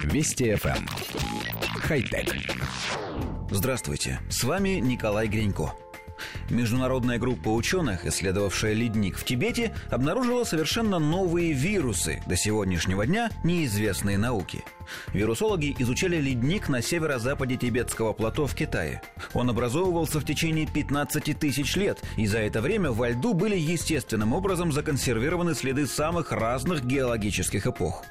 Вести FM. Эм. Хай-тек. Здравствуйте, с вами Николай Гринько. Международная группа ученых, исследовавшая ледник в Тибете, обнаружила совершенно новые вирусы, до сегодняшнего дня неизвестные науке. Вирусологи изучали ледник на северо-западе тибетского плато в Китае. Он образовывался в течение 15 тысяч лет, и за это время во льду были естественным образом законсервированы следы самых разных геологических эпох.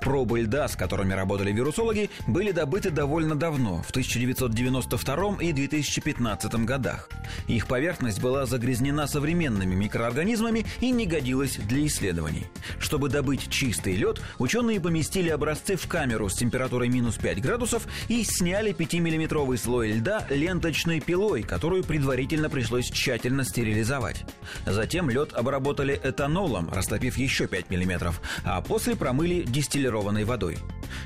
Пробы льда, с которыми работали вирусологи, были добыты довольно давно, в 1992 и 2015 годах. Их поверхность была загрязнена современными микроорганизмами и не годилась для исследований. Чтобы добыть чистый лед, ученые поместили образцы в камеру с температурой минус 5 градусов и сняли 5-миллиметровый слой льда ленточной пилой, которую предварительно пришлось тщательно стерилизовать. Затем лед обработали этанолом, растопив еще 5 миллиметров, а после промыли дистиллированной водой.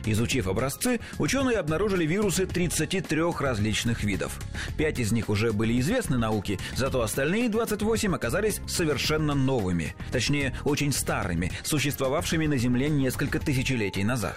Изучив образцы, ученые обнаружили вирусы 33 различных видов. Пять из них уже были известны науке, зато остальные 28 оказались совершенно новыми, точнее, очень старыми, существовавшими на Земле несколько тысячелетий назад.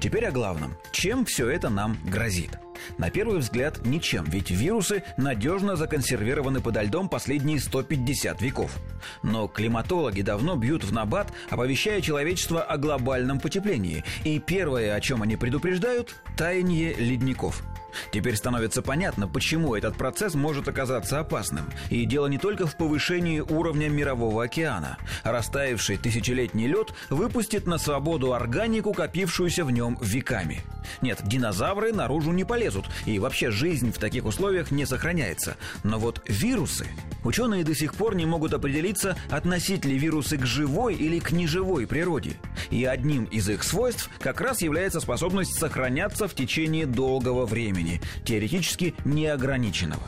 Теперь о главном. Чем все это нам грозит? На первый взгляд ничем, ведь вирусы надежно законсервированы подо льдом последние 150 веков. Но климатологи давно бьют в набат, оповещая человечество о глобальном потеплении. И первое, о чем они предупреждают – таяние ледников – Теперь становится понятно, почему этот процесс может оказаться опасным. И дело не только в повышении уровня мирового океана. Растаявший тысячелетний лед выпустит на свободу органику, копившуюся в нем веками. Нет, динозавры наружу не полезут, и вообще жизнь в таких условиях не сохраняется. Но вот вирусы... Ученые до сих пор не могут определиться, относить ли вирусы к живой или к неживой природе. И одним из их свойств как раз является способность сохраняться в течение долгого времени, теоретически неограниченного.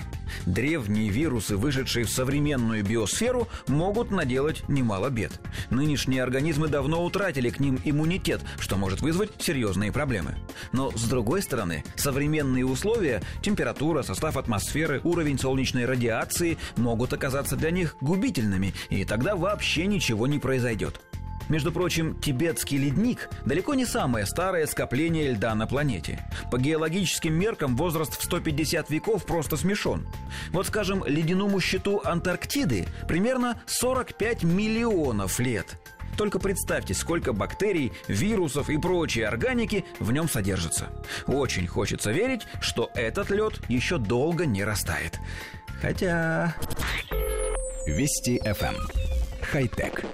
Древние вирусы, вышедшие в современную биосферу, могут наделать немало бед. Нынешние организмы давно утратили к ним иммунитет, что может вызвать серьезные проблемы. Но, с другой стороны, современные условия, температура, состав атмосферы, уровень солнечной радиации могут оказаться для них губительными, и тогда вообще ничего не произойдет. Между прочим, тибетский ледник далеко не самое старое скопление льда на планете. По геологическим меркам возраст в 150 веков просто смешон. Вот, скажем, ледяному щиту Антарктиды примерно 45 миллионов лет. Только представьте, сколько бактерий, вирусов и прочей органики в нем содержится. Очень хочется верить, что этот лед еще долго не растает. Хотя... Вести FM. Эм. Хай-тек.